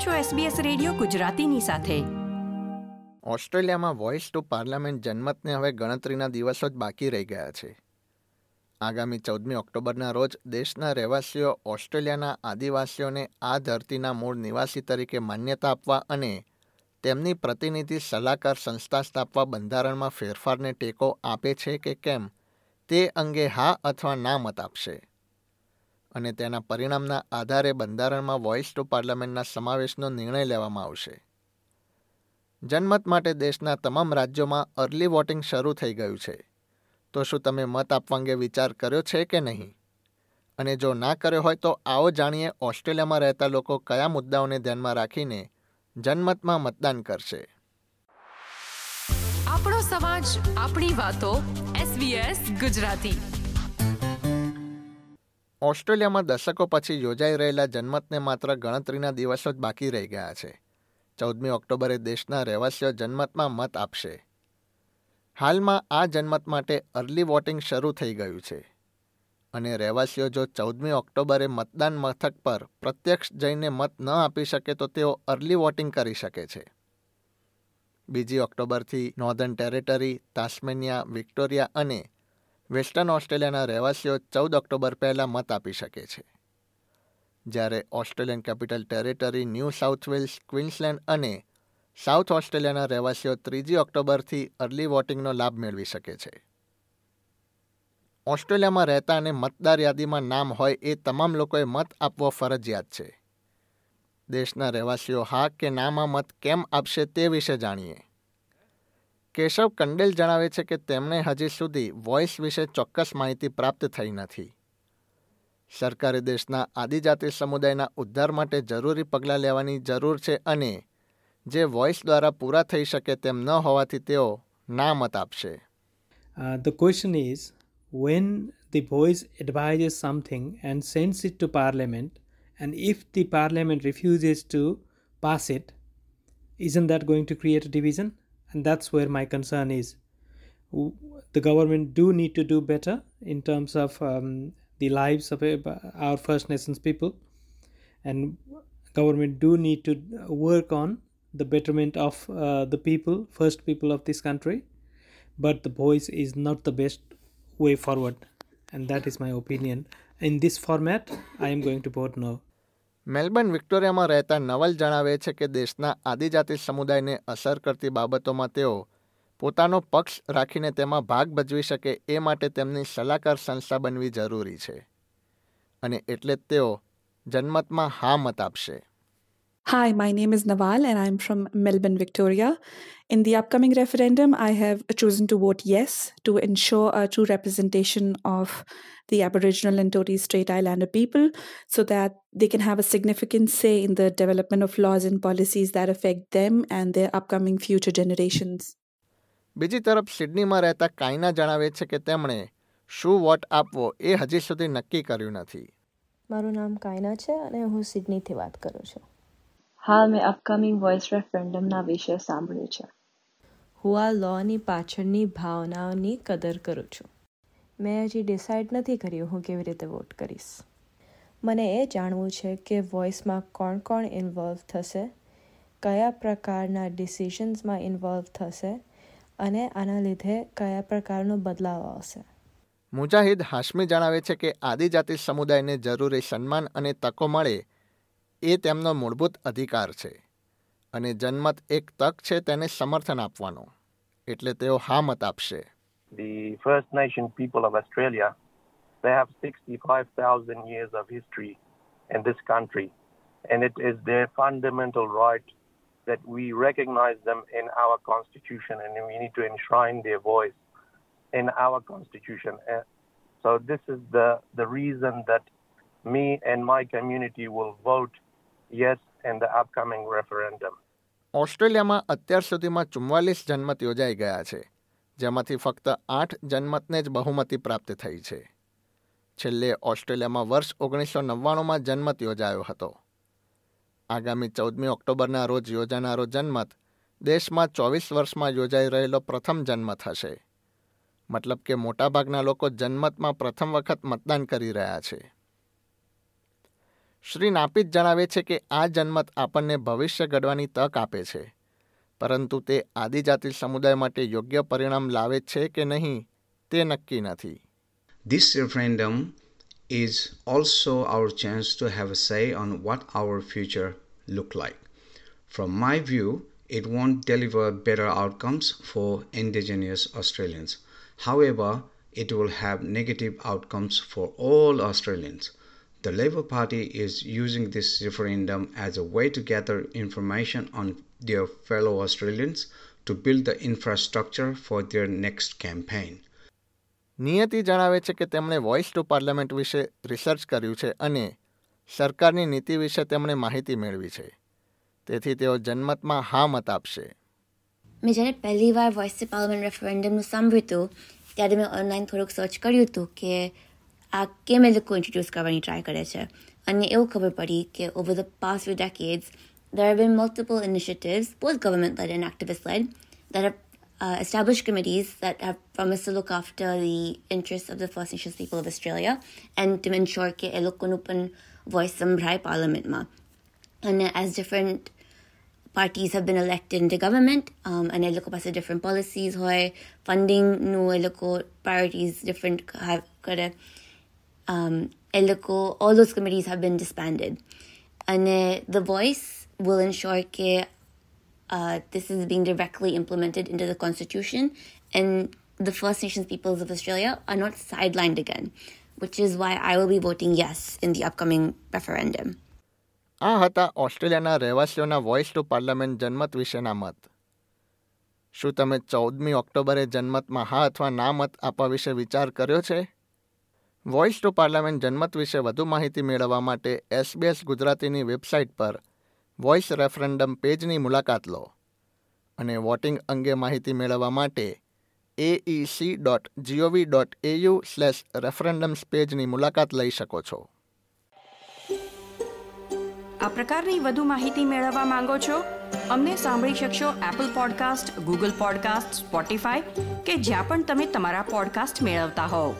છો SBS radio ગુજરાતીની સાથે. ઓસ્ટ્રેલિયામાં વોઇસ ટુ પાર્લામેન્ટ જનમતને હવે ગણતરીના દિવસો જ બાકી રહી ગયા છે. આગામી ચૌદમી ઓક્ટોબરના રોજ દેશના રહેવાસીઓ ઓસ્ટ્રેલિયાના આદિવાસીઓને આ ધરતીના મૂળ નિવાસી તરીકે માન્યતા આપવા અને તેમની પ્રતિનિધિ સલાહકાર સંસ્થા સ્થાપવા બંધારણમાં ફેરફારને ટેકો આપે છે કે કેમ તે અંગે હા અથવા ના મત આપશે. અને તેના પરિણામના આધારે બંધારણમાં વોઇસ ટુ પાર્લામેન્ટના સમાવેશનો નિર્ણય લેવામાં આવશે. જનમત માટે દેશના તમામ રાજ્યોમાં અર્લી વોટિંગ શરૂ થઈ ગયું છે. તો શું તમે મત આપવા અંગે વિચાર કર્યો છે કે નહીં? અને જો ના કર્યો હોય તો આવો જાણીએ ઓસ્ટ્રેલિયામાં રહેતા લોકો કયા મુદ્દાઓને ધ્યાનમાં રાખીને જનમતમાં મતદાન કરશે. આપણો સમાજ, આપણી વાતો એસબીએસ ગુજરાતી. ઓસ્ટ્રેલિયામાં દશકો પછી યોજાઈ રહેલા જનમતને માત્ર ગણતરીના દિવસો જ બાકી રહી ગયા છે. ચૌદમી ઓક્ટોબરે દેશના રહેવાસીઓ જનમતમાં મત આપશે. હાલમાં આ જનમત માટે અર્લી વોટિંગ શરૂ થઈ ગયું છે. અને રહેવાસીઓ જો ચૌદમી ઓક્ટોબરે મતદાન મથક પર પ્રત્યક્ષ જઈને મત ન આપી શકે તો તેઓ અર્લી વોટિંગ કરી શકે છે. બીજી ઓક્ટોબરથી નોર્ધન ટેરેટરી, તાસ્મેનિયા, વિક્ટોરિયા અને વેસ્ટર્ન ઓસ્ટ્રેલિયાના રહેવાસીઓ ચૌદ ઓક્ટોબર પહેલાં મત આપી શકે છે. જ્યારે Australian Capital Territory New South Wales, Queensland અને સાઉથ ઓસ્ટ્રેલિયાના રહેવાસીઓ ત્રીજી ઓક્ટોબરથી અર્લી વોટિંગનો લાભ મેળવી શકે છે. ઓસ્ટ્રેલિયામાં રહેતા અને મતદાર યાદીમાં નામ હોય એ તમામ લોકોએ મત આપવો ફરજિયાત છે. દેશના રહેવાસીઓ હા કે નામાં મત કેમ આપશે તે વિશે જાણીએ. કેશવ કંડેલ જણાવે છે કે તેમણે હજી સુધી વોઇસ વિશે ચોક્કસ માહિતી પ્રાપ્ત થઈ નથી સરકારે દેશના આદિજાતિ સમુદાયના ઉદ્ધાર માટે જરૂરી પગલાં લેવાની જરૂર છે અને જે વોઇસ દ્વારા પૂરા થઈ શકે તેમ ન હોવાથી તેઓ ના મત આપશે Uh, the question is when the voice advises something and sends it to parliament and if the parliament refuses to pass it isn't that going to create a division and that's where my concern is. The government do need to do better in terms of um, the lives of uh, our first nations people. And government do need to work on the betterment of uh, the people first people of this country. But the voice is not the best way forward. And that is my opinion. In this format i am going to vote no Melbourne વિક્ટોરિયામાં રહેતા નવલ જણાવે છે કે દેશના આદિજાતિ સમુદાયને અસર કરતી બાબતોમાં તેઓ પોતાનો પક્ષ રાખીને તેમાં ભાગ ભજવી શકે એ માટે તેમની સલાહકાર સંસ્થા બનવી જરૂરી છે. અને એટલે જ તેઓ જનમતમાં હા મત આપશે. Hi, my name is Nawal and I'm from Melbourne, Victoria. In the upcoming referendum, I have chosen to vote yes to ensure a true representation of the Aboriginal and Torres Strait Islander people so that they can have a significant say in the development of laws and policies that affect them and their upcoming future generations. બીજી તરફ સિડનીમાં રહેતા કાયના જણાવે છે કે તેમણે શું vote આપવો એ હજી સુધી નક્કી કર્યું નથી મારું નામ કાયના છે અને હું સિડનીથી વાત કરું છું હાલ મેં અપકમિંગ વોઇસ રેફરન્ડમના વિશે સાંભળ્યું છે. હું આ લોની પાછળની ભાવનાઓની કદર કરું છું. મેં હજી ડિસાઇડ નથી કર્યું હું કેવી રીતે વોટ કરીશ. મને એ જાણવું છે કે વોઇસમાં કોણ કોણ ઇન્વોલ્વ થશે કયા પ્રકારના ડિસિઝન્સમાં ઇન્વોલ્વ થશે અને આના લીધે કયા પ્રકારનો બદલાવ આવશે. મુજાહિદ હાશમી જણાવે છે કે આદિજાતિ સમુદાયને જરૂરી સન્માન અને તકો મળે એ તેમનો મૂળભૂત અધિકાર છે અને જનમત એક તક છે તેને સમર્થન આપવાનો એટલે તેઓ હા મત આપશે the First Nation people of Australia, they have 65,000 years of history in this country. And it is their fundamental right that we recognize them in our constitution and we need to enshrine their voice in our constitution. Uh, So this is the, the reason that me and my community will vote yes, in the upcoming referendum. ઓસ્ટ્રેલિયામાં અત્યાર સુધીમાં ચુમ્માલીસ જનમત યોજાઈ ગયા છે, જેમાંથી ફક્ત આઠ જનમતને જ બહુમતી પ્રાપ્ત થઈ છે. છેલ્લે ઓસ્ટ્રેલિયામાં વર્ષ ઓગણીસો નવ્વાણુંમાં જનમત યોજાયો હતો. આગામી ચૌદમી ઓક્ટોબરના રોજ યોજાનારો જનમત દેશમાં ચોવીસ વર્ષમાં યોજાઈ રહેલો પ્રથમ જનમત હશે. મતલબ કે મોટાભાગના લોકો જનમતમાં પ્રથમ વખત મતદાન કરી રહ્યા છે. શ્રી નાપિત જણાવે છે કે આ જન્મત આપણને ભવિષ્ય ઘડવાની તક આપે છે પરંતુ તે આદિજાતિ સમુદાય માટે યોગ્ય પરિણામ લાવે છે કે નહીં તે નક્કી નથી This referendum is also our chance to have a say on what our future look like. From my view, it won't deliver better outcomes for indigenous Australians. However, it will have negative outcomes for all Australians. The Labour Party is using this referendum as a way to gather information on their fellow Australians to build the infrastructure for their next campaign. નિયતિ જણાવે છે કે તેમણે voice to parliament વિશે research કર્યું છે અને સરકારની નીતિ વિશે તેમણે માહિતી મેળવી છે તેથી તેઓ જનમતમાં હા મત આપશે મેં જ્યારે પહેલી વાર વોઇસ ટુ પાર્લામેન્ટ રેફરેન્ડમનું સાંભળ્યું હતું ત્યારે મેં ઓનલાઈન થોડુંક સર્ચ કર્યું હતું કે આ કેમ એ લોકો ઇન્ટ્રોડ્યુસ કરવાની ટ્રાય કરે છે અને એવું ખબર પડી કે over the past few decades there have been multiple initiatives both government led and activist led that have uh, established committees that have promised to look after the interests of the First Nations people of Australia and to ensure કે એ લોકોનું પણ voice સંભળાય પાર્લામેન્ટમાં અને as different parties have been elected into government um, and એ લોકો પાસે different policies હોય fundingનું એ લોકો priorities different have કરે um, એ લોકો all those committees have been disbanded અને the voice will ensure કે uh, this is being directly implemented into the constitution and the First Nations peoples of Australia are not sidelined again, which is why I will be voting yes in the upcoming referendum. આ હતા ઓસ્ટ્રેલિયાના રહેવાસીઓના voice to parliament જનમત વિશેના મત શું તમે ચૌદમી ઓક્ટોબરે જનમતમાં હા અથવા ના મત આપવા વિશે વિચાર કર્યો છે વોઇસ ટુ પાર્લામેન્ટ જનમત વિશે વધુ માહિતી મેળવવા માટે એસબીએસ ગુજરાતીની વેબસાઇટ પર વોઇસ રેફરન્ડમ પેજની મુલાકાત લો અને વોટિંગ અંગે માહિતી મેળવવા માટે AEC dot gov dot AU slash referendums પેજની મુલાકાત લઈ શકો છો. આ પ્રકારની વધુ માહિતી મેળવવા માંગો છો? અમને સાંભળી શકશો Apple podcast Google podcast Spotify કે જ્યાં પણ તમે તમારા પોડકાસ્ટ મેળવતા હોવ.